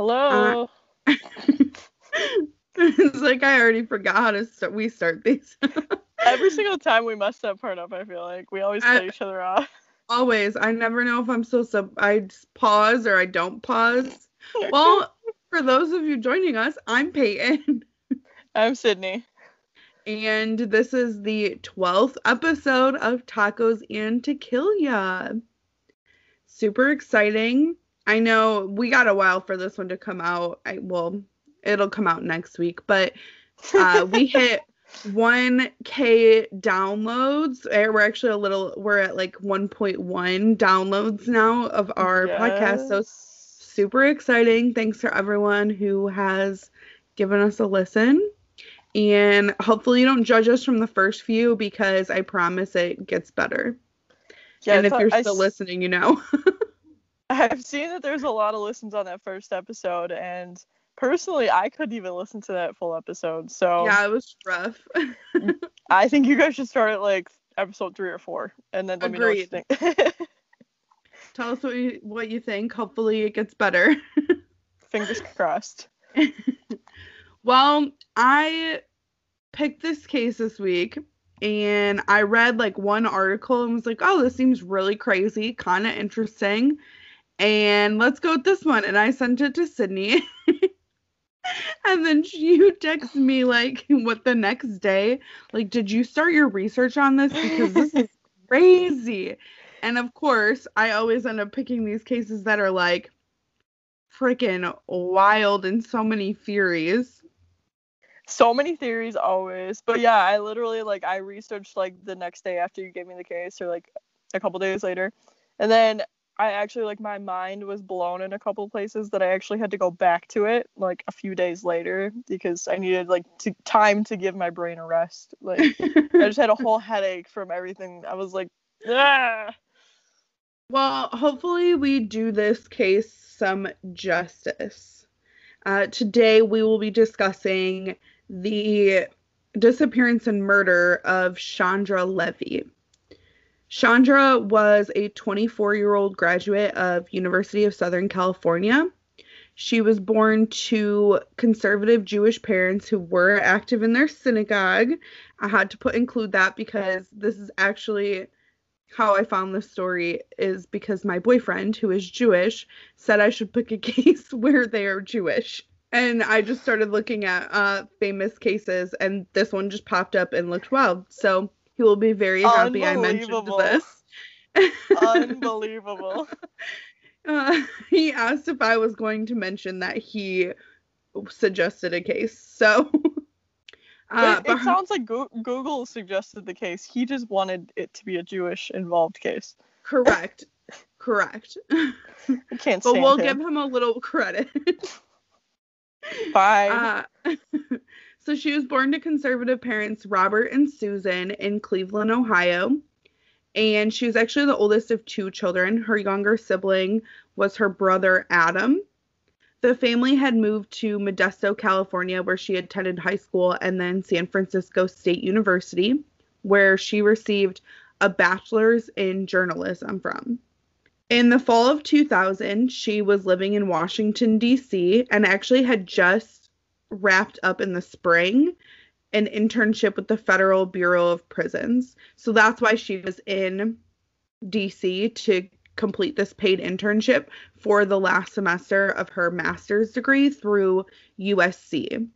Hello. Uh, it's like I already forgot how to start. We start these. Every single time we mess that part up, I feel like we always cut I- each other off. Always. I never know if I'm supposed to. I pause or I don't pause. Well, for those of you joining us, I'm Peyton. I'm Sydney. And this is the 12th episode of Tacos and Tequila. Super exciting. I know we got a while for this one to come out. I well, it'll come out next week, but uh, we hit 1k downloads. Eh, We're actually a little we're at like 1.1 downloads now of our podcast. So super exciting. Thanks for everyone who has given us a listen. And hopefully you don't judge us from the first few because I promise it gets better. Yeah, and if you're I still s- listening, you know. I've seen that there's a lot of listens on that first episode, and personally, I couldn't even listen to that full episode. So yeah, it was rough. I think you guys should start at like episode three or four, and then let me know what you think. Tell us what you what you think. Hopefully it gets better. Fingers crossed. Well, I picked this case this week and I read like one article and was like, oh, this seems really crazy, kind of interesting. And let's go with this one. And I sent it to Sydney. and then you text me like what the next day. Like, did you start your research on this? Because this is crazy. And of course, I always end up picking these cases that are like freaking wild and so many theories. so many theories always but yeah i literally like i researched like the next day after you gave me the case or like a couple days later and then i actually like my mind was blown in a couple places that i actually had to go back to it like a few days later because i needed like to, time to give my brain a rest like i just had a whole headache from everything i was like ah! Well, hopefully, we do this case some justice. Uh, today, we will be discussing the disappearance and murder of Chandra Levy. Chandra was a 24 year old graduate of University of Southern California. She was born to conservative Jewish parents who were active in their synagogue. I had to put include that because this is actually how I found this story is because my boyfriend, who is Jewish, said I should pick a case where they are Jewish. And I just started looking at uh, famous cases, and this one just popped up and looked wild. So he will be very happy I mentioned this. unbelievable Uh, he asked if I was going to mention that he suggested a case. So, uh, it, it sounds like Goo- Google suggested the case. He just wanted it to be a Jewish involved case. correct, correct. I can't but we'll him. give him a little credit. Bye. Uh, so she was born to conservative parents Robert and Susan in Cleveland, Ohio. And she was actually the oldest of two children. Her younger sibling was her brother Adam. The family had moved to Modesto, California, where she attended high school, and then San Francisco State University, where she received a bachelor's in journalism from. In the fall of 2000, she was living in Washington, D.C., and actually had just wrapped up in the spring an internship with the Federal Bureau of Prisons. So that's why she was in DC to complete this paid internship for the last semester of her master's degree through USC.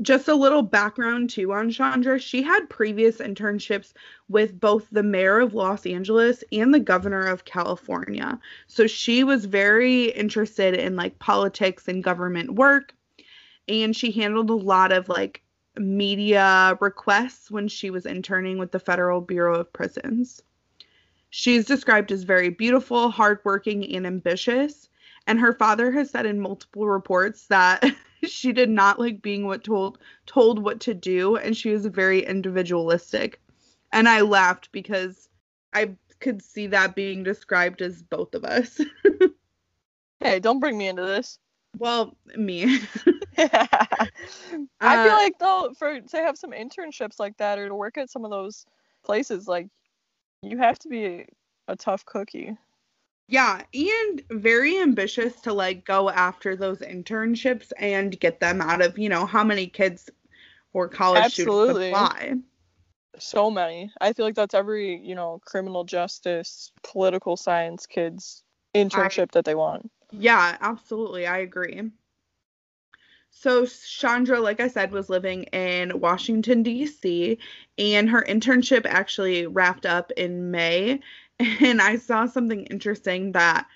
Just a little background too on Chandra. She had previous internships with both the mayor of Los Angeles and the governor of California. So she was very interested in like politics and government work and she handled a lot of like media requests when she was interning with the Federal Bureau of Prisons. She's described as very beautiful, hardworking, and ambitious. And her father has said in multiple reports that she did not like being what told told what to do, and she was very individualistic. And I laughed because I could see that being described as both of us. hey, don't bring me into this. well, me. I Uh, feel like though for to have some internships like that or to work at some of those places, like you have to be a tough cookie. Yeah, and very ambitious to like go after those internships and get them out of, you know, how many kids or college Absolutely. students apply. So many. I feel like that's every, you know, criminal justice, political science kids internship that they want. Yeah, absolutely. I agree. So Chandra, like I said, was living in Washington, D.C., and her internship actually wrapped up in May. And I saw something interesting that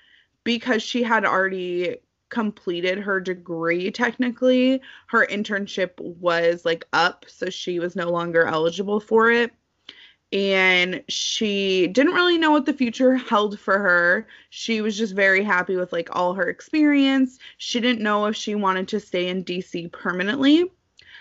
because she had already completed her degree technically, her internship was like up, so she was no longer eligible for it. And she didn't really know what the future held for her. She was just very happy with like all her experience. She didn't know if she wanted to stay in DC permanently.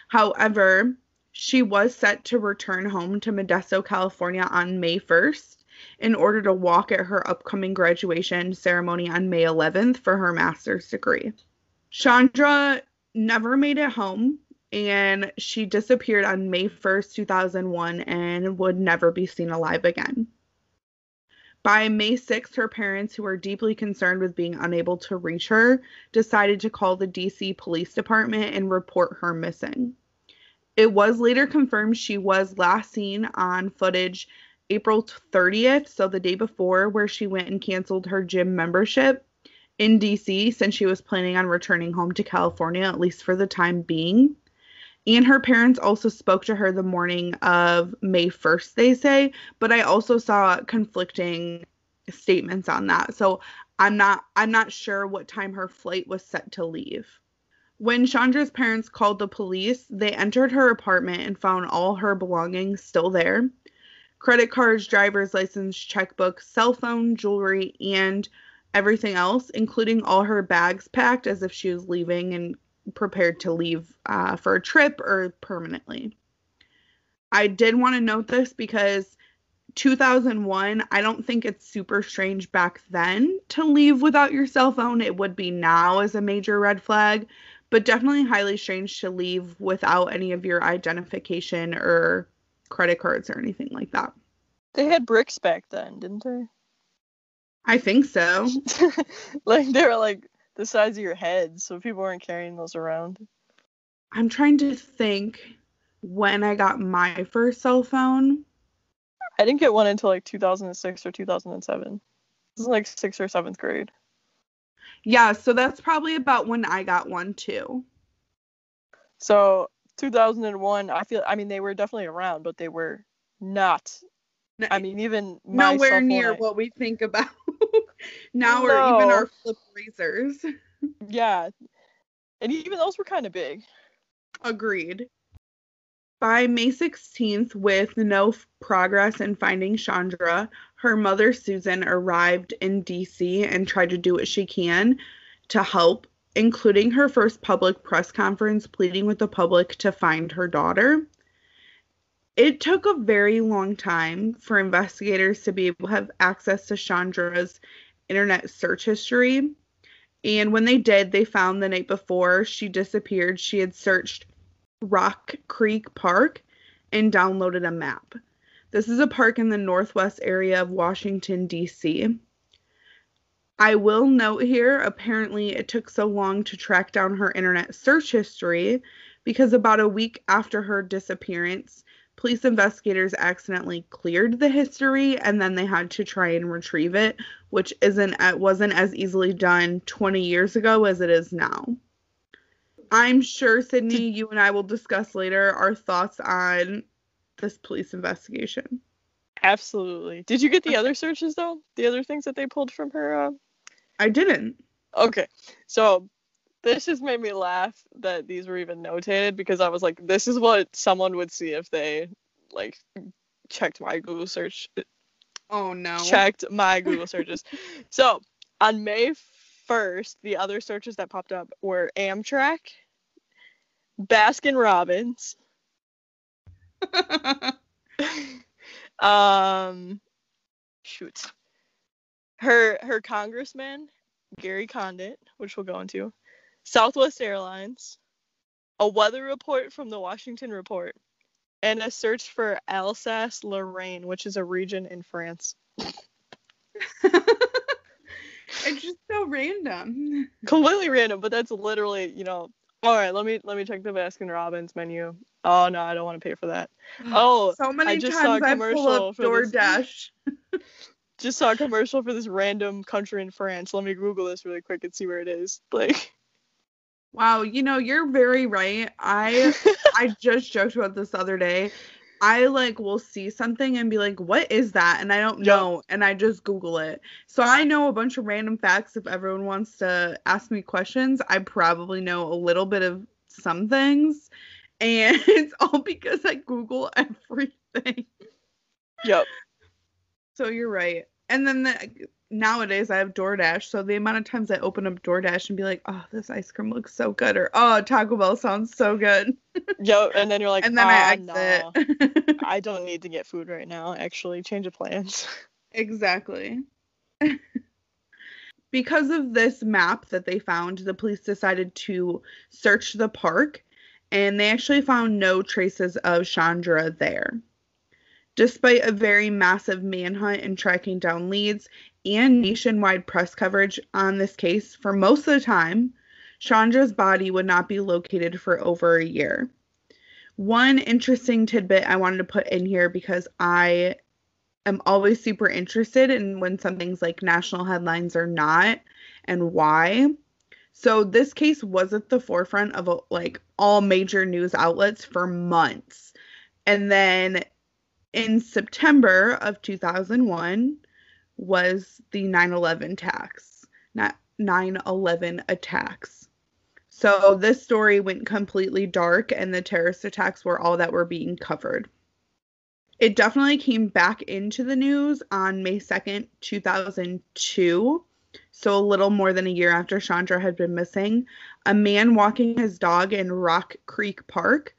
However, she was set to return home to Modesto, California on May 1st in order to walk at her upcoming graduation ceremony on May 11th for her master's degree. Chandra never made it home and she disappeared on May 1st, 2001 and would never be seen alive again. By May 6th, her parents, who were deeply concerned with being unable to reach her, decided to call the DC Police Department and report her missing. It was later confirmed she was last seen on footage April 30th, so the day before, where she went and canceled her gym membership in DC since she was planning on returning home to California, at least for the time being. And her parents also spoke to her the morning of May 1st, they say, but I also saw conflicting statements on that. So I'm not I'm not sure what time her flight was set to leave. When Chandra's parents called the police, they entered her apartment and found all her belongings still there credit cards, driver's license, checkbook, cell phone, jewelry, and everything else, including all her bags packed as if she was leaving and prepared to leave uh, for a trip or permanently. I did want to note this because 2001, I don't think it's super strange back then to leave without your cell phone. It would be now as a major red flag, but definitely highly strange to leave without any of your identification or credit cards or anything like that. They had bricks back then, didn't they? I think so. like they were like the size of your head, so people weren't carrying those around. I'm trying to think when I got my first cell phone. I didn't get one until like 2006 or 2007. This is like sixth or seventh grade. Yeah, so that's probably about when I got one too. So 2001, I feel. I mean, they were definitely around, but they were not. I mean, even nowhere near I- what we think about now or even our flip razors. Yeah, and even those were kind of big. Agreed. By May 16th, with no f- progress in finding Chandra, her mother Susan arrived in DC and tried to do what she can to help, including her first public press conference pleading with the public to find her daughter. It took a very long time for investigators to be able to have access to Chandra's internet search history. And when they did, they found the night before she disappeared, she had searched Rock Creek Park and downloaded a map. This is a park in the northwest area of Washington, D.C. I will note here apparently it took so long to track down her internet search history because about a week after her disappearance, police investigators accidentally cleared the history and then they had to try and retrieve it, which isn't it wasn't as easily done 20 years ago as it is now. I'm sure Sydney, you and I will discuss later our thoughts on this police investigation. Absolutely. Did you get the other searches though? The other things that they pulled from her? Uh... I didn't. Okay, so this just made me laugh that these were even notated because I was like, this is what someone would see if they like checked my Google search Oh no. checked my Google searches. so on May 1st, the other searches that popped up were Amtrak, Baskin Robbins, um, shoot, her her congressman Gary Condit, which we'll go into, Southwest Airlines, a weather report from the Washington Report, and a search for Alsace Lorraine, which is a region in France. it's just so random. Completely random, but that's literally, you know. All right, let me let me check the Baskin Robbins menu. Oh no, I don't want to pay for that. Mm. Oh, so many I just times saw a I commercial pull up this. DoorDash. Just saw a commercial for this random country in France. Let me Google this really quick and see where it is. Like, Wow, you know, you're very right. I I just joked about this the other day. I like will see something and be like, "What is that?" and I don't Yep. know, and I just Google it. So I know a bunch of random facts. If everyone wants to ask me questions, I probably know a little bit of some things, and it's all because I Google everything. yep. So you're right. And then the, nowadays I have DoorDash, so the amount of times I open up DoorDash and be like, "Oh, this ice cream looks so good," or "Oh, Taco Bell sounds so good," Yep. And then you're like, and then ah, I no. exit. I don't need to get food right now. Actually, change of plans. exactly. because of this map that they found, the police decided to search the park, and they actually found no traces of Chandra there. Despite a very massive manhunt and tracking down leads and nationwide press coverage on this case for most of the time, Chandra's body would not be located for over a year. One interesting tidbit I wanted to put in here because I am always super interested in when something's like national headlines or not and why. So this case was at the forefront of like all major news outlets for months. And then in September of 2001 was the 9/11 attacks, not 9/11 attacks. So this story went completely dark and the terrorist attacks were all that were being covered. It definitely came back into the news on May 2nd, 2002. So a little more than a year after Chandra had been missing, a man walking his dog in Rock Creek Park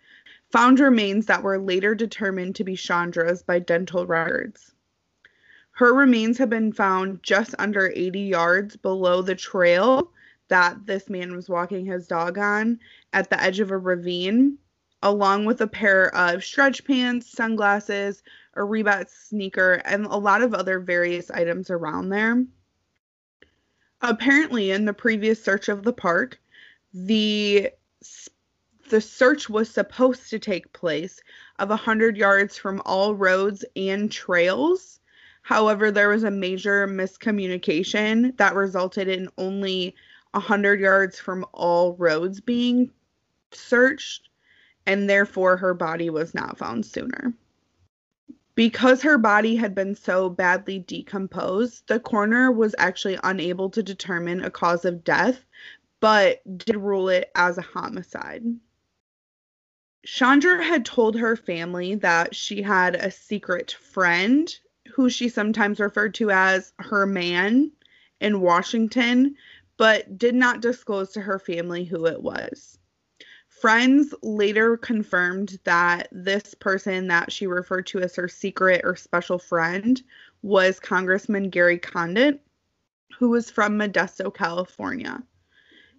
found remains that were later determined to be Chandra's by dental records. Her remains have been found just under 80 yards below the trail that this man was walking his dog on at the edge of a ravine, along with a pair of stretch pants, sunglasses, a Reebok sneaker, and a lot of other various items around there. Apparently, in the previous search of the park, the the search was supposed to take place of 100 yards from all roads and trails. However, there was a major miscommunication that resulted in only 100 yards from all roads being searched, and therefore her body was not found sooner. Because her body had been so badly decomposed, the coroner was actually unable to determine a cause of death, but did rule it as a homicide. Chandra had told her family that she had a secret friend who she sometimes referred to as her man in Washington, but did not disclose to her family who it was. Friends later confirmed that this person that she referred to as her secret or special friend was Congressman Gary Condit, who was from Modesto, California.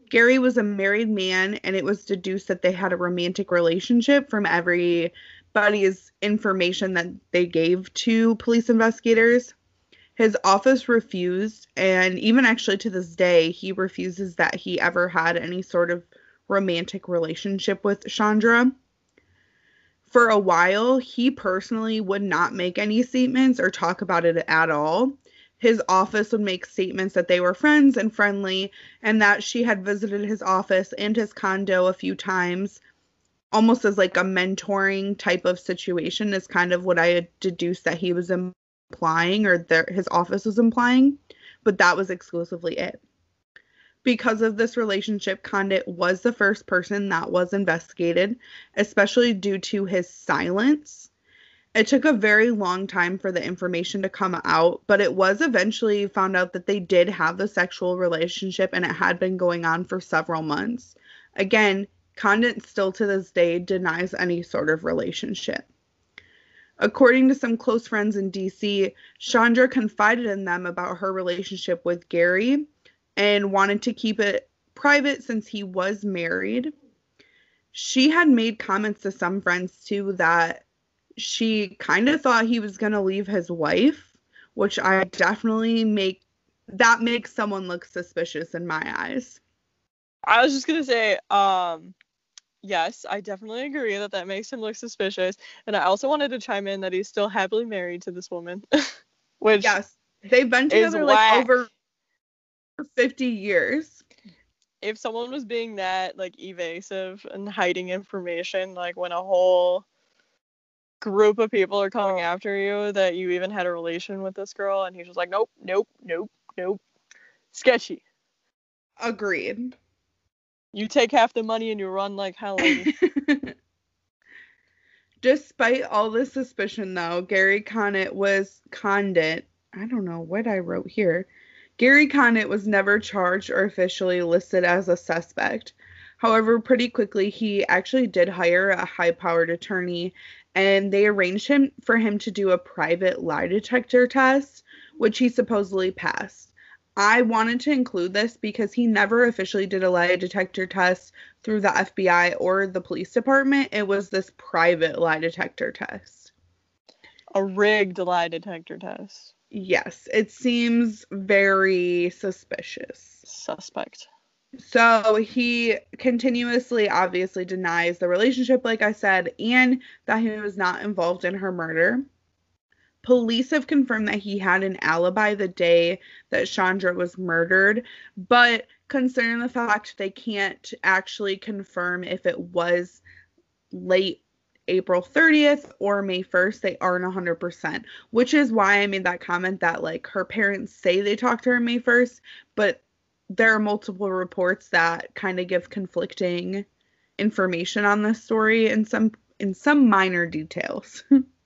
Gary was a married man, and it was deduced that they had a romantic relationship from everybody's information that they gave to police investigators. His office refused, and even actually to this day, he refuses that he ever had any sort of romantic relationship with Chandra. For a while, he personally would not make any statements or talk about it at all his office would make statements that they were friends and friendly and that she had visited his office and his condo a few times almost as like a mentoring type of situation is kind of what i deduced that he was implying or their, his office was implying but that was exclusively it because of this relationship condit was the first person that was investigated especially due to his silence it took a very long time for the information to come out, but it was eventually found out that they did have the sexual relationship and it had been going on for several months. Again, Condit still to this day denies any sort of relationship. According to some close friends in DC, Chandra confided in them about her relationship with Gary and wanted to keep it private since he was married. she had made comments to some friends too that she kind of thought he was going to leave his wife, which I definitely make that makes someone look suspicious in my eyes. I was just going to say um yes, I definitely agree that that makes him look suspicious. And I also wanted to chime in that he's still happily married to this woman, which yes, they've been together like over 50 years. If someone was being that like evasive and hiding information, like when a whole group of people are coming after you, that you even had a relation with this girl, and he's just like, nope, nope, nope, nope, sketchy. Agreed. You take half the money and you run like hell. Despite all the suspicion, though, Gary Condit was Condit. I don't know what I wrote here. Gary Condit was never charged or officially listed as a suspect. However, pretty quickly he actually did hire a high-powered attorney and they arranged him for him to do a private lie detector test, which he supposedly passed. I wanted to include this because he never officially did a lie detector test through the FBI or the police department. It was this private lie detector test. A rigged lie detector test. Yes, it seems very suspicious. Suspect. So he continuously, obviously, denies the relationship, like I said, and that he was not involved in her murder. Police have confirmed that he had an alibi the day that Chandra was murdered, but considering the fact they can't actually confirm if it was late April 30th or May 1st, they aren't 100%, which is why I made that comment that like her parents say they talked to her May 1st, but there are multiple reports that kind of give conflicting information on this story in some in some minor details.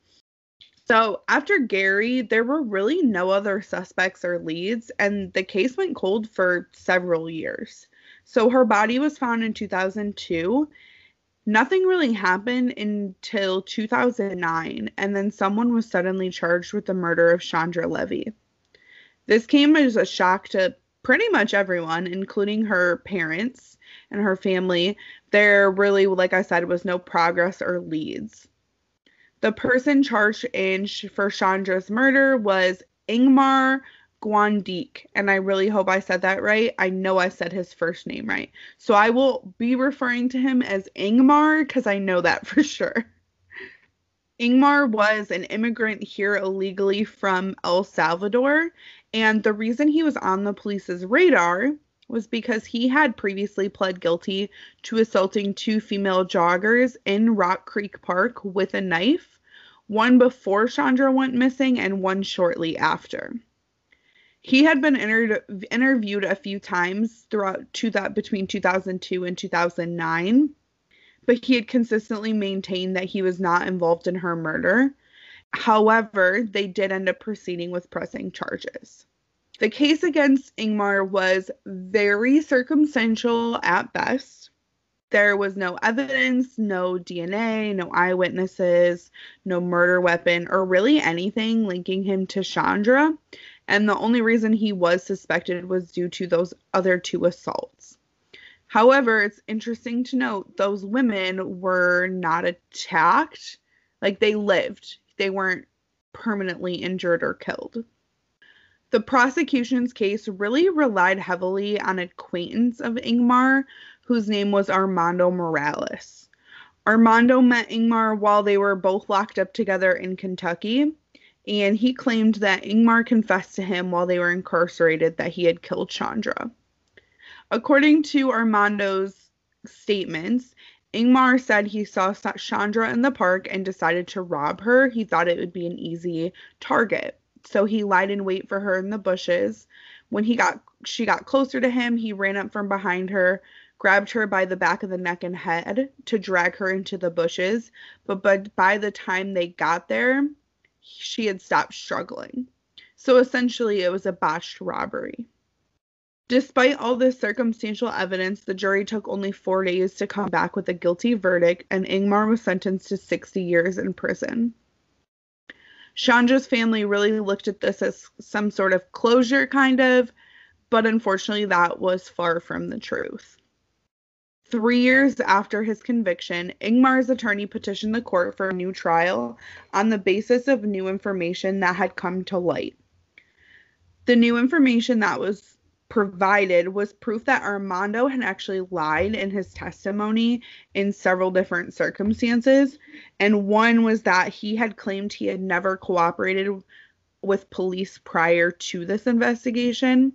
So after Gary, there were really no other suspects or leads, and the case went cold for several years. So her body was found in 2002. Nothing really happened until 2009, and then someone was suddenly charged with the murder of Chandra Levy. This came as a shock to pretty much everyone, including her parents and her family. There really, like I said, was no progress or leads. The person charged in for Chandra's murder was Ingmar Guandique, and I really hope I said that right. I know I said his first name right. So I will be referring to him as Ingmar because I know that for sure. Ingmar was an immigrant here illegally from El Salvador, and the reason he was on the police's radar was because he had previously pled guilty to assaulting two female joggers in Rock Creek Park with a knife, one before Chandra went missing and one shortly after. He had been inter- interviewed a few times throughout between 2002 and 2009, but he had consistently maintained that he was not involved in her murder. However, they did end up proceeding with pressing charges. The case against Ingmar was very circumstantial at best. There was no evidence, no DNA, no eyewitnesses, no murder weapon, or really anything linking him to Chandra. And the only reason he was suspected was due to those other two assaults. However, it's interesting to note those women were not attacked. Like they lived, they weren't permanently injured or killed. The prosecution's case really relied heavily on acquaintance of Ingmar, whose name was Armando Morales. Armando met Ingmar while they were both locked up together in Kentucky, and he claimed that Ingmar confessed to him while they were incarcerated that he had killed Chandra. According to Armando's statements, Ingmar said he saw Chandra in the park and decided to rob her. He thought it would be an easy target. So he lied in wait for her in the bushes. When he got she got closer to him, he ran up from behind her, grabbed her by the back of the neck and head to drag her into the bushes. But but by the time they got there, she had stopped struggling. So essentially it was a botched robbery. Despite all this circumstantial evidence, the jury took only four days to come back with a guilty verdict, and Ingmar was sentenced to 60 years in prison. Chandra's family really looked at this as some sort of closure, kind of, but unfortunately, that was far from the truth. Three years after his conviction, Ingmar's attorney petitioned the court for a new trial on the basis of new information that had come to light. The new information that was provided was proof that Armando had actually lied in his testimony in several different circumstances. And one was that he had claimed he had never cooperated with police prior to this investigation.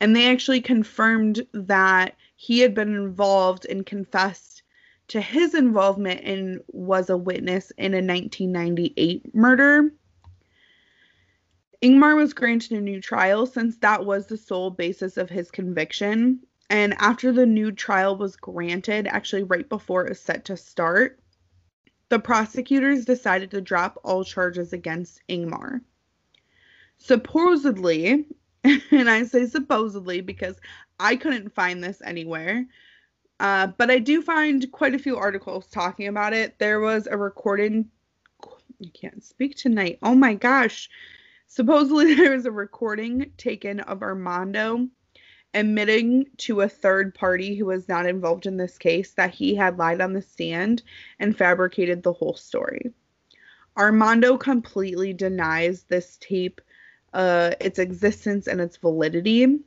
And they actually confirmed that he had been involved and confessed to his involvement and was a witness in a 1998 murder. Ingmar was granted a new trial since that was the sole basis of his conviction. And after the new trial was granted, actually right before it was set to start, the prosecutors decided to drop all charges against Ingmar. Supposedly, and I say supposedly because I couldn't find this anywhere, uh, but I do find quite a few articles talking about it. There was a recording. I can't speak tonight. Oh my gosh. Supposedly, there was a recording taken of Armando admitting to a third party who was not involved in this case that he had lied on the stand and fabricated the whole story. Armando completely denies this tape, uh, its existence and its validity.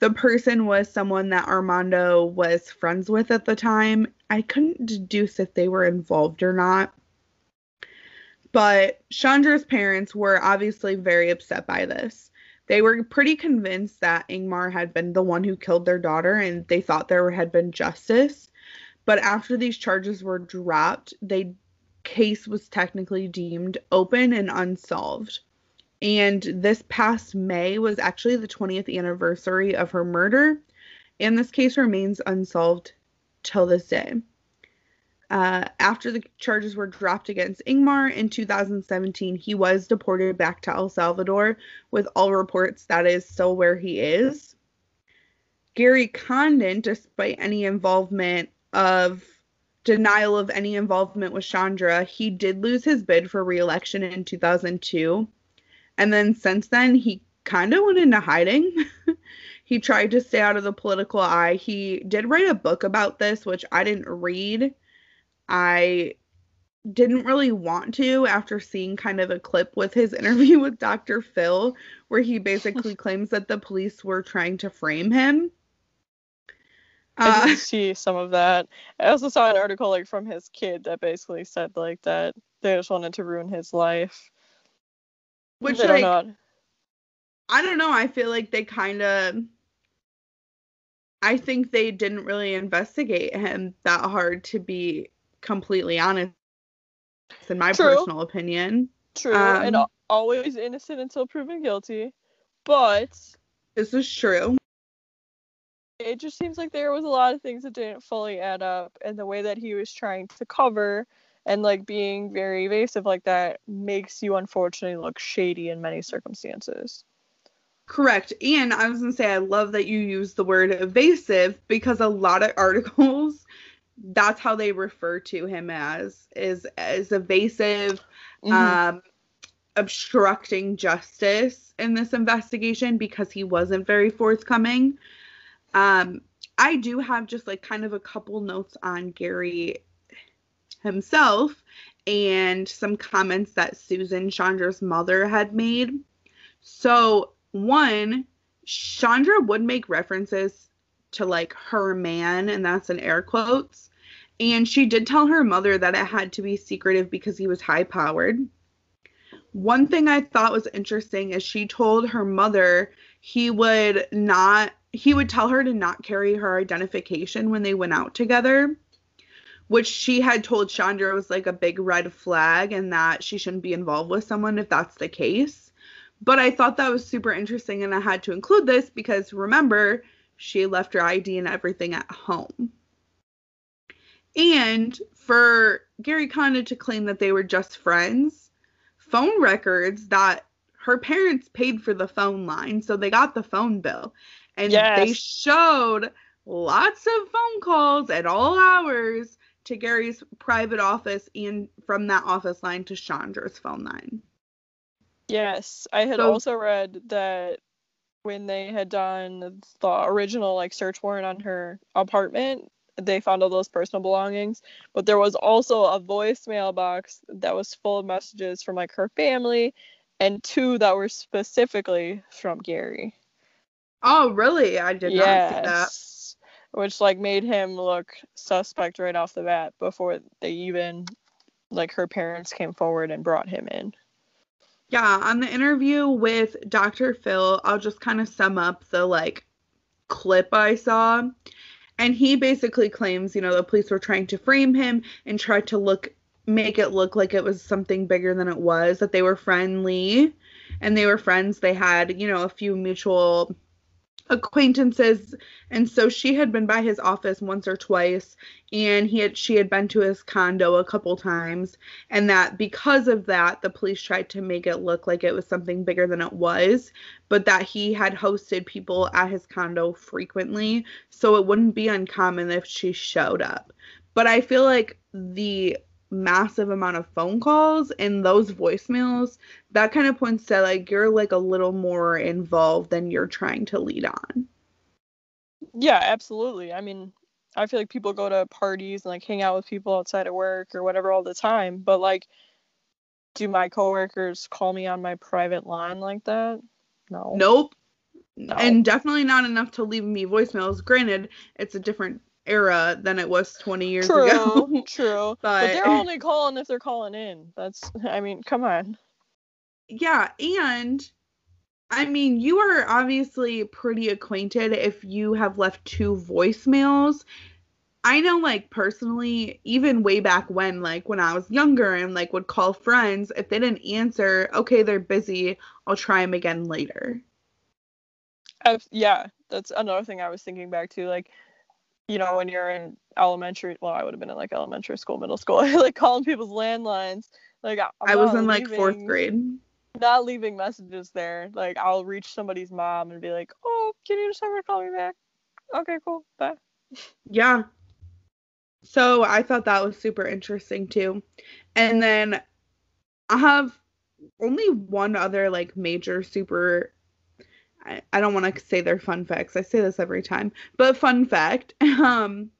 The person was someone that Armando was friends with at the time. I couldn't deduce if they were involved or not. But Chandra's parents were obviously very upset by this. They were pretty convinced that Ingmar had been the one who killed their daughter and they thought there had been justice. But after these charges were dropped, the case was technically deemed open and unsolved. And this past May was actually the 20th anniversary of her murder, and this case remains unsolved till this day. Uh, after the charges were dropped against Ingmar in 2017, he was deported back to El Salvador, with all reports that is still where he is. Gary Condit, despite any involvement of denial of any involvement with Chandra, he did lose his bid for reelection in 2002. And then since then, he kind of went into hiding. he tried to stay out of the political eye. He did write a book about this, which I didn't read I didn't really want to after seeing kind of a clip with his interview with Dr. Phil, where he basically claims that the police were trying to frame him. I did uh, see some of that. I also saw an article like from his kid that basically said like that they just wanted to ruin his life. Which like, I don't know. I feel like they kind of I think they didn't really investigate him that hard to be completely honest in my True. personal opinion. True, um, and always innocent until proven guilty. But this is true. It just seems like there was a lot of things that didn't fully add up, and the way that he was trying to cover and like being very evasive like that makes you unfortunately look shady in many circumstances. Correct. And I was going to say, I love that you use the word evasive because a lot of articles that's how they refer to him as is as evasive mm-hmm. um obstructing justice in this investigation because he wasn't very forthcoming um i do have just like kind of a couple notes on gary himself and some comments that susan chandra's mother had made so one chandra would make references to like her man, and that's in air quotes. And she did tell her mother that it had to be secretive because he was high powered. One thing I thought was interesting is she told her mother he would not, he would tell her to not carry her identification when they went out together, which she had told Chandra was like a big red flag and that she shouldn't be involved with someone if that's the case. But I thought that was super interesting and I had to include this because remember, she left her ID and everything at home. And for Gary Condit to claim that they were just friends, phone records that her parents paid for the phone line, so they got the phone bill. And yes. they showed lots of phone calls at all hours to Gary's private office and from that office line to Chandra's phone line. Yes, I had so, also read that when they had done the original like search warrant on her apartment, they found all those personal belongings. But there was also a voicemail box that was full of messages from like her family and two that were specifically from Gary. Oh, really? I did not see that. Yes. Which like made him look suspect right off the bat before they even like her parents came forward and brought him in. Yeah, on the interview with Dr. Phil, I'll just kind of sum up the like clip I saw. And he basically claims, you know, the police were trying to frame him and try to look make it look like it was something bigger than it was, that they were friendly and they were friends. They had, you know, a few mutual acquaintances and so she had been by his office once or twice and he had she had been to his condo a couple times and that because of that the police tried to make it look like it was something bigger than it was but that he had hosted people at his condo frequently so it wouldn't be uncommon if she showed up. But i feel like the massive amount of phone calls and those voicemails that kind of points to like you're like a little more involved than you're trying to lead on Yeah, absolutely. I mean, I feel like people go to parties and like hang out with people outside of work or whatever all the time, but like do my coworkers call me on my private line like that? No. nope No. and definitely not enough to leave me voicemails granted it's a different era than it was 20 years True, ago true. But, But- they're only calling if they're calling in. That's I mean, come on. Yeah, and I mean, you are obviously pretty acquainted if you have left two voicemails. I know, like, personally, even way back when, like, when I was younger and, like, would call friends, if they didn't answer, okay, they're busy, I'll try them again later. I've, yeah, that's another thing I was thinking back to. Like, you know, when you're in elementary, well, I would have been in like elementary school, middle school, like calling people's landlines. Like, I- I'm i was in, like, fourth grade. Not leaving messages there. Like, I'll reach somebody's mom and be like, "Oh, can you just have her call me back?" Okay, cool, bye. Yeah. So I thought that was super interesting too. And then I have only one other like major super I, I don't want to say they're fun facts. I say this every time. But fun fact, um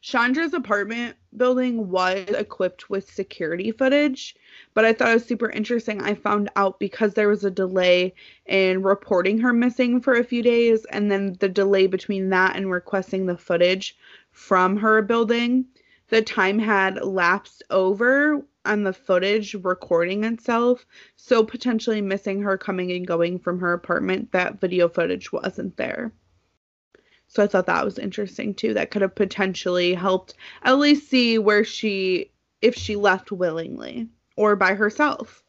Chandra's apartment building was equipped with security footage, but I thought it was super interesting. I found out because there was a delay in reporting her missing for a few days, and then the delay between that and requesting the footage from her building, the time had lapsed over on the footage recording itself. So potentially missing her coming and going from her apartment, that video footage wasn't there. So I thought that was interesting too. That could have potentially helped at least see where she, if she left willingly or by herself.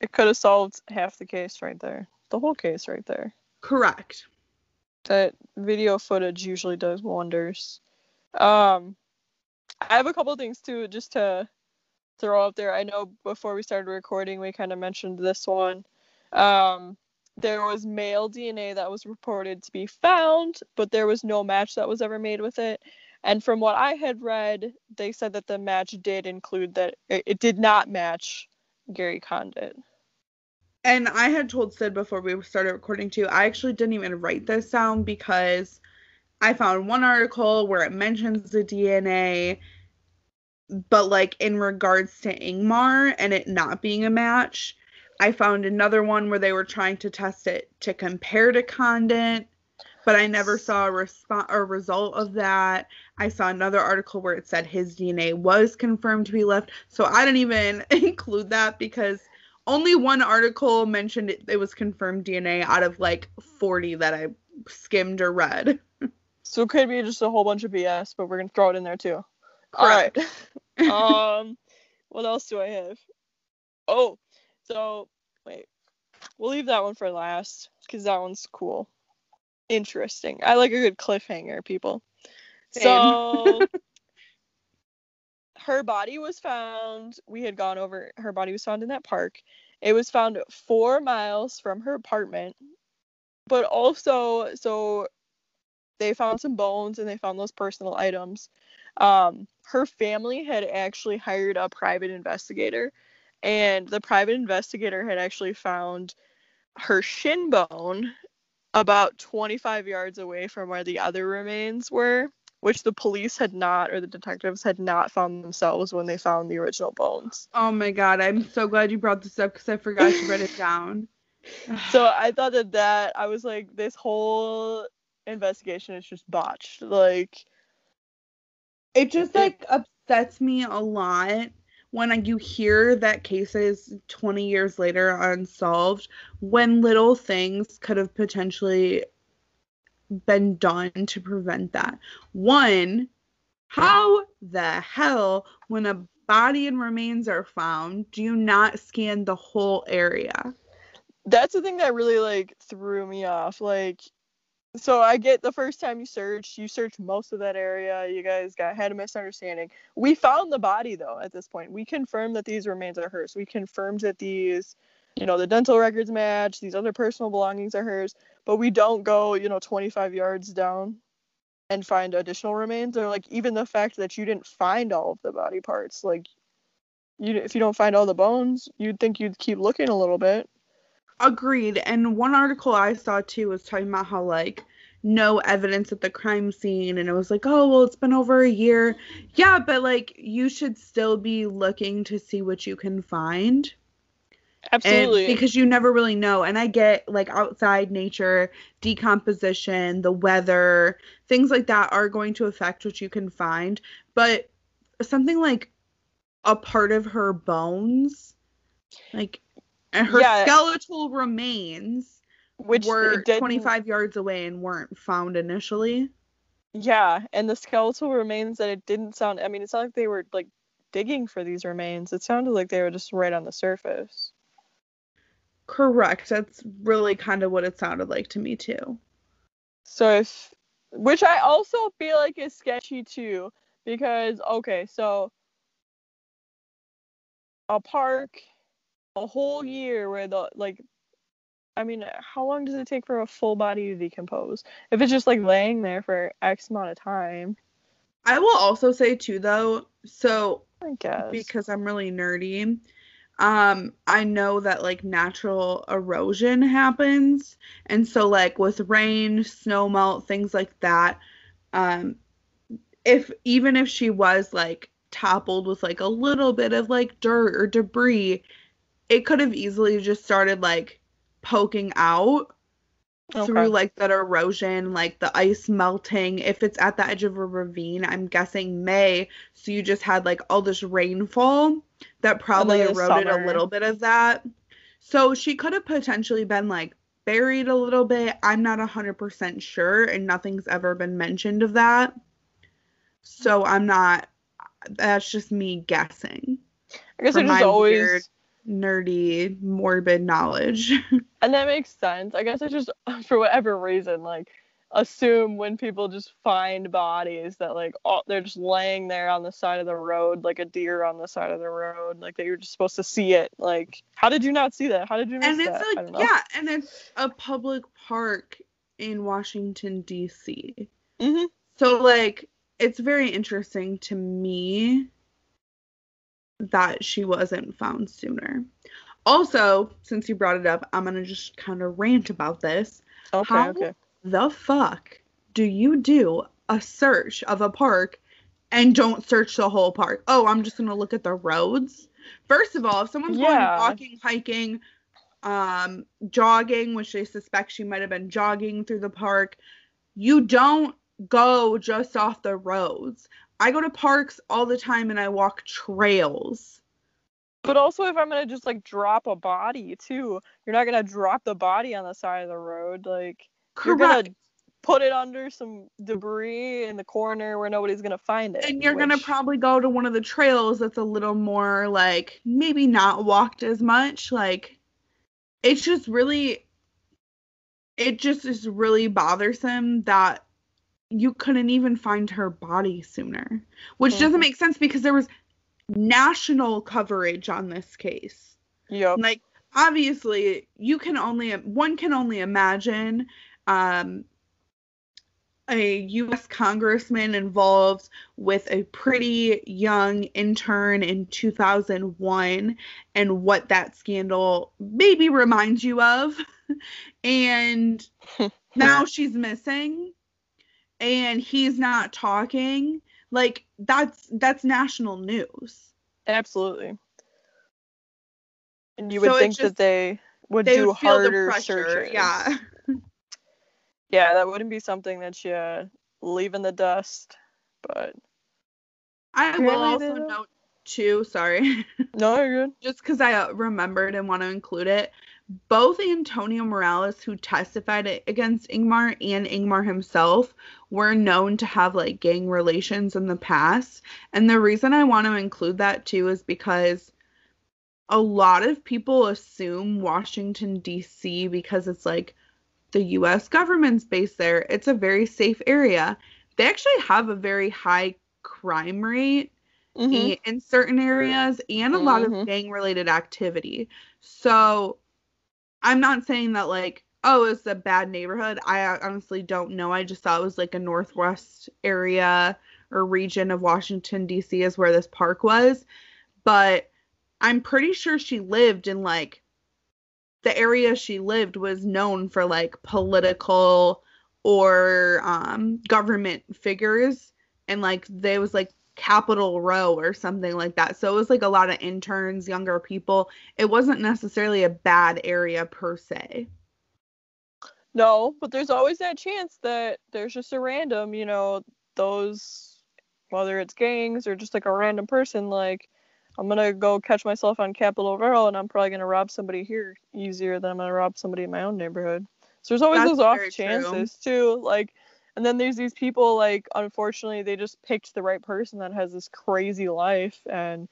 It could have solved half the case right there. The whole case right there. Correct. That video footage usually does wonders. Um, I have a couple things too, just to throw out there. I know before we started recording, we kind of mentioned this one. Um, there was male DNA that was reported to be found, but there was no match that was ever made with it. And from what I had read, they said that the match did include that it, it did not match Gary Condit. And I had told Sid before we started recording too, I actually didn't even write this down because I found one article where it mentions the DNA, but like in regards to Ingmar and it not being a match. I found another one where they were trying to test it to compare to Condit, but I never saw a response or result of that. I saw another article where it said his DNA was confirmed to be left. So I didn't even include that because only one article mentioned it, it was confirmed DNA out of like 40 that I skimmed or read. So it could be just a whole bunch of BS, but we're gonna throw it in there too. All right. um, what else do I have? Oh, so wait, we'll leave that one for last because that one's cool, interesting. I like a good cliffhanger, people. So her body was found. We had gone over. Her body was found in that park. It was found four miles from her apartment, but also so they found some bones and they found those personal items. Um, her family had actually hired a private investigator, and the private investigator had actually found her shin bone about 25 yards away from where the other remains were, which the police had not or the detectives had not found themselves when they found the original bones. Oh my god, I'm so glad you brought this up because I forgot to write it down. so I thought that that I was like, this whole investigation is just botched. Like, it just like upsets me a lot when you hear that cases 20 years later are unsolved when little things could have potentially been done to prevent that. One, how the hell, when a body and remains are found, do you not scan the whole area? That's the thing that really like threw me off. Like, so I get the first time you search, you search most of that area. You guys got had a misunderstanding. We found the body though at this point. We confirmed that these remains are hers. We confirmed that these you know, the dental records match, these other personal belongings are hers, but we don't go, you know, 25 yards down and find additional remains or like even the fact that you didn't find all of the body parts like you if you don't find all the bones you'd think you'd keep looking a little bit agreed and one article i saw too was talking about how like no evidence at the crime scene and it was like oh well it's been over a year yeah but like you should still be looking to see what you can find Absolutely. And because you never really know. And I get like outside nature, decomposition, the weather, things like that are going to affect what you can find. But something like a part of her bones, like and her yeah. skeletal remains, which were 25 yards away and weren't found initially. Yeah, and the skeletal remains that it didn't sound I mean, it's not like they were like digging for these remains. It sounded like they were just right on the surface. Correct. That's really kind of what it sounded like to me too. So if which I also feel like is sketchy too because okay, so a park a whole year where the like I mean, how long does it take for a full body to decompose? If it's just like laying there for X amount of time. I will also say too though, so I guess because I'm really nerdy, um i know that like natural erosion happens and so like with rain snow melt things like that um if even if she was like toppled with like a little bit of like dirt or debris it could have easily just started like poking out okay. through like that erosion, like the ice melting. If it's at the edge of a ravine, I'm guessing May. So you just had like all this rainfall that probably eroded summer. a little bit of that. So she could have potentially been like buried a little bit. I'm not 100% sure, and nothing's ever been mentioned of that. So I'm not, that's just me guessing. I guess it is always. Weird, nerdy, morbid knowledge. and that makes sense. I guess I just, for whatever reason, like assume when people just find bodies that like oh, they're just laying there on the side of the road like a deer on the side of the road like that you're just supposed to see it like how did you not see that how did you miss and it's that? like yeah and it's a public park in washington dc mm-hmm. so like it's very interesting to me that she wasn't found sooner. Also, since you brought it up, I'm gonna just kind of rant about this. Okay, How okay. The fuck do you do a search of a park and don't search the whole park? Oh, I'm just gonna look at the roads. First of all, if someone's yeah. going walking, hiking, um, jogging, which they suspect she might have been jogging through the park, you don't go just off the roads. I go to parks all the time and I walk trails. But also, if I'm gonna just like drop a body too, you're not gonna drop the body on the side of the road. Like Correct. you're gonna put it under some debris in the corner where nobody's gonna find it. And you're which... gonna probably go to one of the trails that's a little more like maybe not walked as much. Like it's just really, it just is really bothersome that you couldn't even find her body sooner, which mm-hmm. doesn't make sense because there was national coverage on this case. Yep. Like obviously, you can only one can only imagine um, a U.S. congressman involved with a pretty young intern in 2001 and what that scandal maybe reminds you of. and now she's missing and he's not talking, like that's that's national news. Absolutely. And you would So think just- that they would They do would harder pressure. searches. Yeah. Yeah, that wouldn't be something that you leave in the dust. But I will also note too, sorry, no, you're good. just because I uh, remembered and want to include it. Both Antonio Morales, who testified against Ingmar, and Ingmar himself were known to have like gang relations in the past. And the reason I want to include that too is because a lot of people assume Washington, D.C., because it's like the U.S. government's based there, it's a very safe area. They actually have a very high crime rate Mhm. in certain areas and a lot Mhm. of gang related activity. So I'm not saying that like, oh, it's a bad neighborhood. I honestly don't know. I just thought it was like a northwest area or region of Washington D.C. is where this park was, but I'm pretty sure she lived in like the area she lived was known for like political or um government figures and like there was like Capitol Row or something like that. So it was like a lot of interns, younger people. It wasn't necessarily a bad area per se. No, but there's always that chance that there's just a random, you know, those whether it's gangs or just like a random person, like I'm gonna go catch myself on Capitol Row and I'm probably gonna rob somebody here easier than I'm gonna rob somebody in my own neighborhood. So there's always That's those off very true. chances too. Like and then there's these people like unfortunately they just picked the right person that has this crazy life and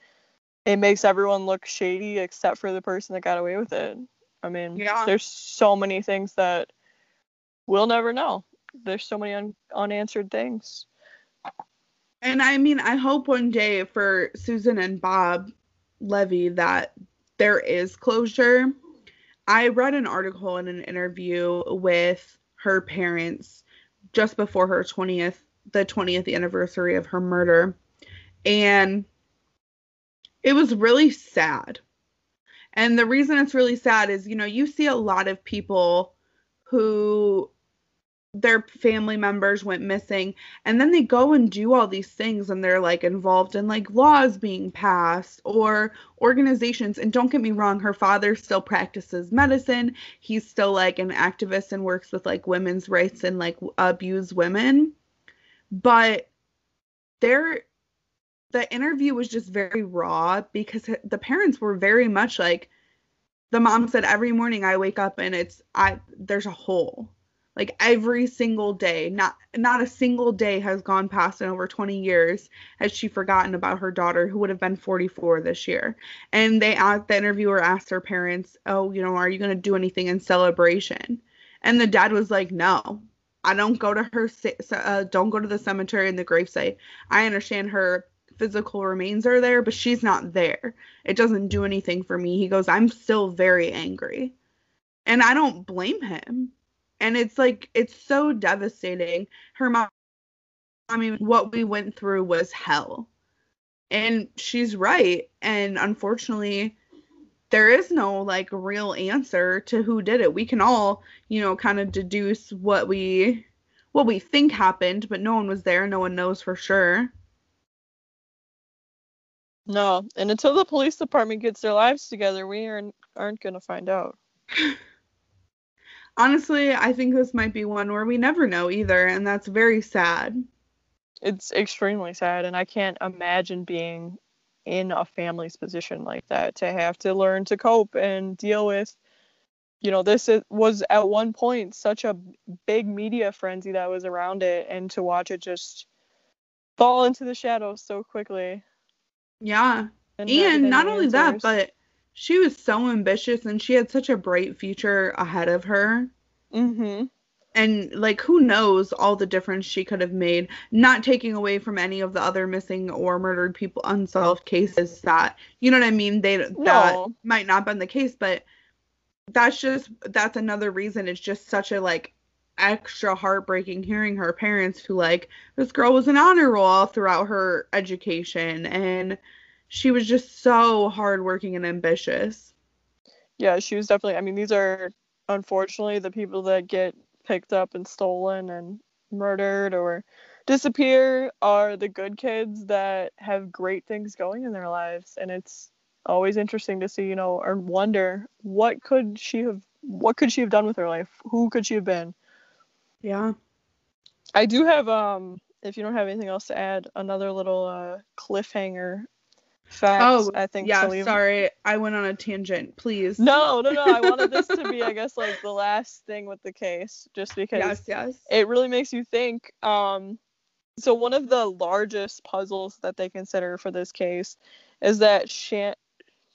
it makes everyone look shady except for the person that got away with it. I mean, Yeah. there's so many things that we'll never know. There's so many un- unanswered things. And I mean, I hope one day for Susan and Bob Levy that there is closure. I read an article in an interview with her parents just before her 20th, the 20th anniversary of her murder. And it was really sad. And the reason it's really sad is, you know, you see a lot of people who their family members went missing and then they go and do all these things and they're like involved in like laws being passed or organizations. And don't get me wrong her father still practices medicine. He's still like an activist and works with like women's rights and like abuse women. But there the interview was just very raw because the parents were very much like the mom said every morning i wake up and it's i there's a hole like every single day not not a single day has gone past in over 20 years has she forgotten about her daughter who would have been 44 this year. And they asked the interviewer asked her parents oh you know are you going to do anything in celebration? And the dad was like no i don't go to her uh, don't go to the cemetery and the gravesite. I understand her physical remains are there but she's not there. It doesn't do anything for me. He goes i'm still very angry. And i don't blame him and it's like it's so devastating. Her mom i mean what we went through was hell. And she's right. And unfortunately there is no like real answer to who did it. We can all you know kind of deduce what we what we think happened but no one was there. No one knows for sure. No, and until the police department gets their lives together, we aren't aren't gonna find out. honestly i think this might be one where we never know either and that's very sad It's extremely sad, and I can't imagine being in a family's position like that to have to learn to cope and deal with. You know, this is, was at one point such a big media frenzy that was around it, and to watch it just fall into the shadows so quickly. yeah And, and not only that but she was so ambitious and she had such a bright future ahead of her. Mm-hmm. and like who knows all the difference she could have made not taking away from any of the other missing or murdered people unsolved cases that you know what i mean? They that might not been the case but that's just that's another reason. It's just such a like extra heartbreaking hearing her parents who like this girl was an honor roll all throughout her education. And she was just so hardworking and ambitious yeah, she was definitely. I mean, these are unfortunately the people that get picked up and stolen, and murdered or disappear are the good kids that have great things going in their lives and it's always interesting to see you know or wonder what could she have what could she have done with her life who could she have been Yeah. i do have um if you don't have anything else to add another little uh cliffhanger fact Oh, i think Yeah, leave sorry. I went on a tangent. Please. no no no i wanted this to be i guess like the last thing with the case just because Yes, yes. it really makes you think. Um, so one of the largest puzzles that they consider for this case is that Shan,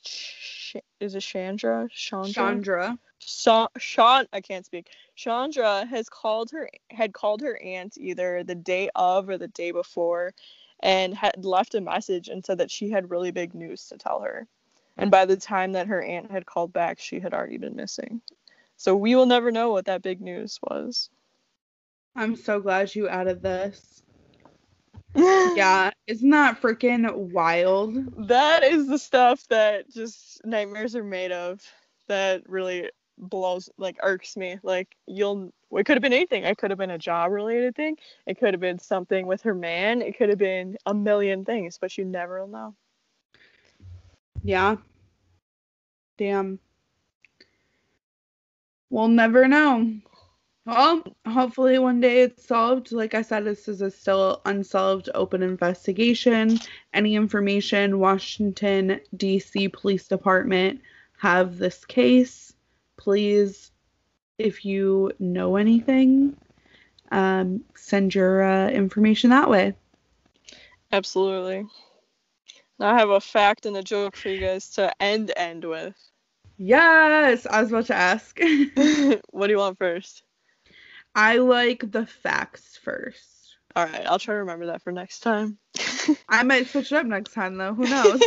Sh- is it Chandra? Chandra? Chandra. Sha- Sean, I can't speak. Chandra has called her had called her aunt either the day of or the day before, and had left a message and said that she had really big news to tell her. And mm. by the time that her aunt had called back, she had already been missing. So we will never know what that big news was. I'm so glad you added this. Yeah, isn't that freaking wild? That is the stuff that just nightmares are made of. That really blows, like, irks me. Like, you'll, it could have been anything. It could have been a job related thing. It could have been something with her man. It could have been a million things, but you never know. Yeah. Damn. We'll never know. Well, hopefully one day it's solved. Like I said, this is a still unsolved open investigation. Any information, Washington, D.C. Police Department have this case. Please, if you know anything, um, send your uh, information that way. Absolutely. Now I have a fact and a joke for you guys to end end with. Yes, I was about to ask. what do you want first? I like the facts first. All right, I'll try to remember that for next time. I might switch it up next time though. Who knows?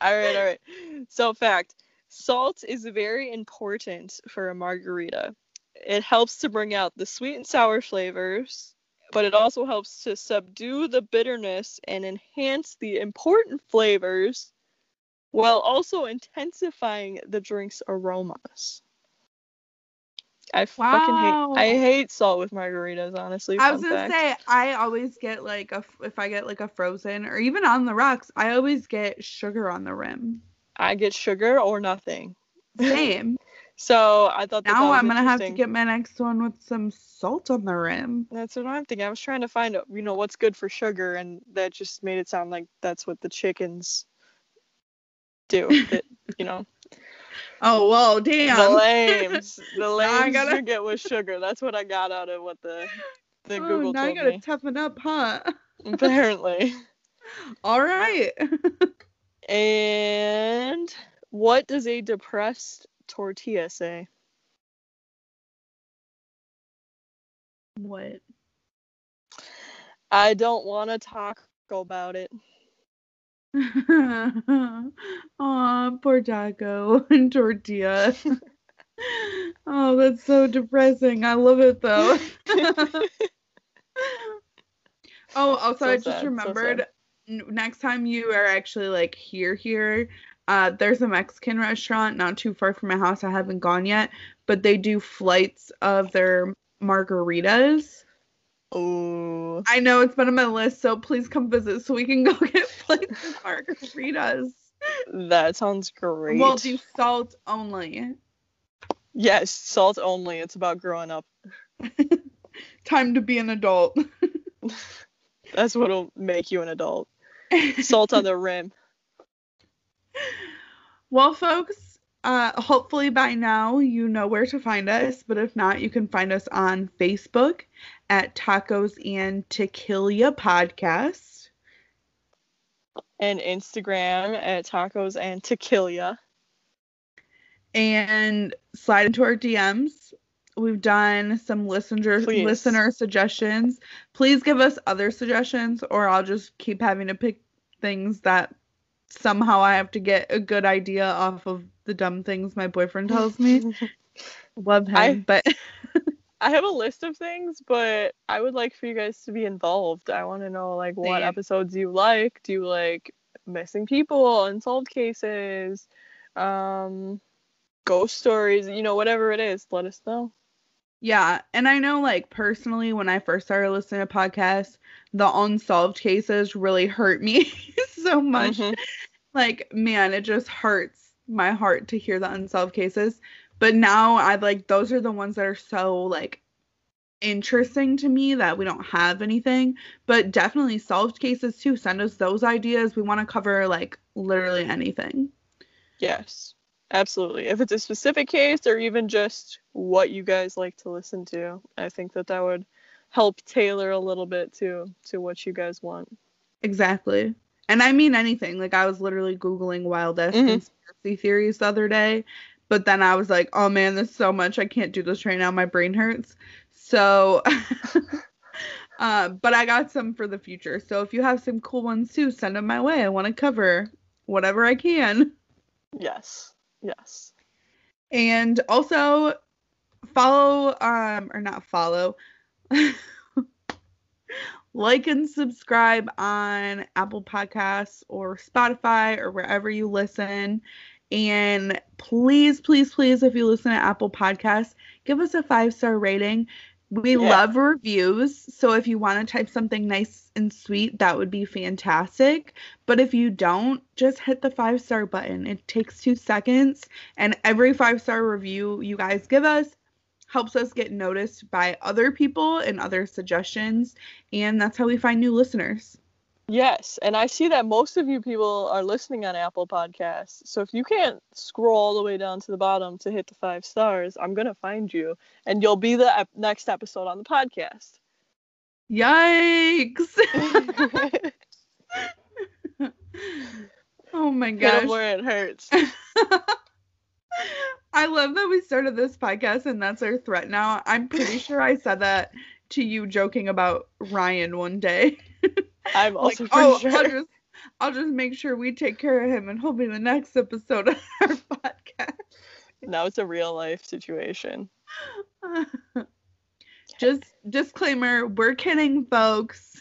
all right, all right. So, fact salt is very important for a margarita. It helps to bring out the sweet and sour flavors, but it also helps to subdue the bitterness and enhance the important flavors while also intensifying the drink's aromas. I fucking hate I hate salt with margaritas, honestly. I was gonna fact. say I always get like a if I get like a frozen or even on the rocks, I always get sugar on the rim. I get sugar or nothing. Same. So I thought now I'm gonna have to get my next one with some salt on the rim. That's what I'm thinking. I was trying to find out, you know, what's good for sugar, and that just made it sound like that's what the chickens do. you know, Oh well, damn. the lames, the lames gotta- you get with sugar. That's what I got out of what the the oh, Google now I gotta me. toughen up, huh? Apparently. All right. And what does a depressed tortilla say? what? I don't want to talk about it. Aw, poor taco and tortilla. oh, that's so depressing. I love it though. oh, also, So I just sad, remembered n- next time you are actually like here, here, uh, there's a Mexican restaurant not too far from my house. I haven't gone yet, but they do flights of their margaritas. oh, I know it's been on my list, so please come visit so we can go get flights of margaritas. that sounds great. We'll do salt only. yes, salt only. It's about growing up. Time to be an adult. That's what'll make you an adult. Salt on the rim. well, folks, uh, hopefully by now you know where to find us, but if not, you can find us on Facebook at Tacos and Tequila Podcast. And Instagram at tacos and tequila. and slide into our DMs. We've done some listener Please. listener suggestions. Please give us other suggestions, or I'll just keep having to pick things that somehow I have to get a good idea off of the dumb things my boyfriend tells me. Love him, I- but I have a list of things, but I would like for you guys to be involved. I want to know like what Same. episodes you like. Do you like missing people, unsolved cases, um, ghost stories? You know, whatever it is, let us know. Yeah, and I know like personally when I first started listening to podcasts, the unsolved cases really hurt me so much. Mhm. Like, man, it just hurts my heart to hear the unsolved cases. But now I like those are the ones that are so like interesting to me that we don't have anything, but definitely solved cases too. Send us those ideas. We want to cover like literally anything. Yes, absolutely. If it's a specific case or even just what you guys like to listen to, I think that that would help tailor a little bit to to what you guys want. Exactly. And I mean anything. Like I was literally googling wildest Mhm. conspiracy theories the other day, but then I was like, "Oh man, this is so much. I can't do this right now. My brain hurts." So uh, but I got some for the future. So if you have some cool ones too, send them my way. I want to cover whatever I can. Yes. Yes. And also follow um or not follow like and subscribe on Apple Podcasts or Spotify or wherever you listen. And please, please, please, if you listen to Apple Podcasts, give us a five star rating. We Yeah. love reviews. So if you want to type something nice and sweet, that would be fantastic. But if you don't, just hit the five star button. It takes two seconds. And every five star review you guys give us helps us get noticed by other people and other suggestions. And that's how we find new listeners. Yes, and I see that most of you people are listening on Apple Podcasts. So if you can't scroll all the way down to the bottom to hit the five stars, I'm gonna find you, and you'll be the ep- next episode on the podcast. Yikes! oh my gosh. where it hurts. I love that we started this podcast and that's our threat now. I'm pretty sure I said that to you joking about Ryan one day. I'm like, also oh, pretty I'll just I'll just make sure we take care of him and he'll be the next episode of our podcast. Now it's a real life situation. just disclaimer, we're kidding, folks.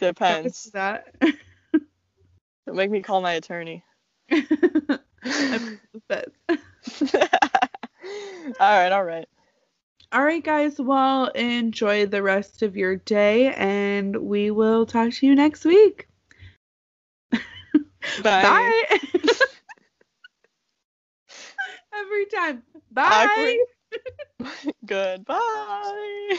Depends. that. Don't make me call my attorney. All right, all right. All right, guys. Well, enjoy the rest of your day, and we will talk to you next week. Bye. Bye. Every time. Bye. Awkward. Goodbye.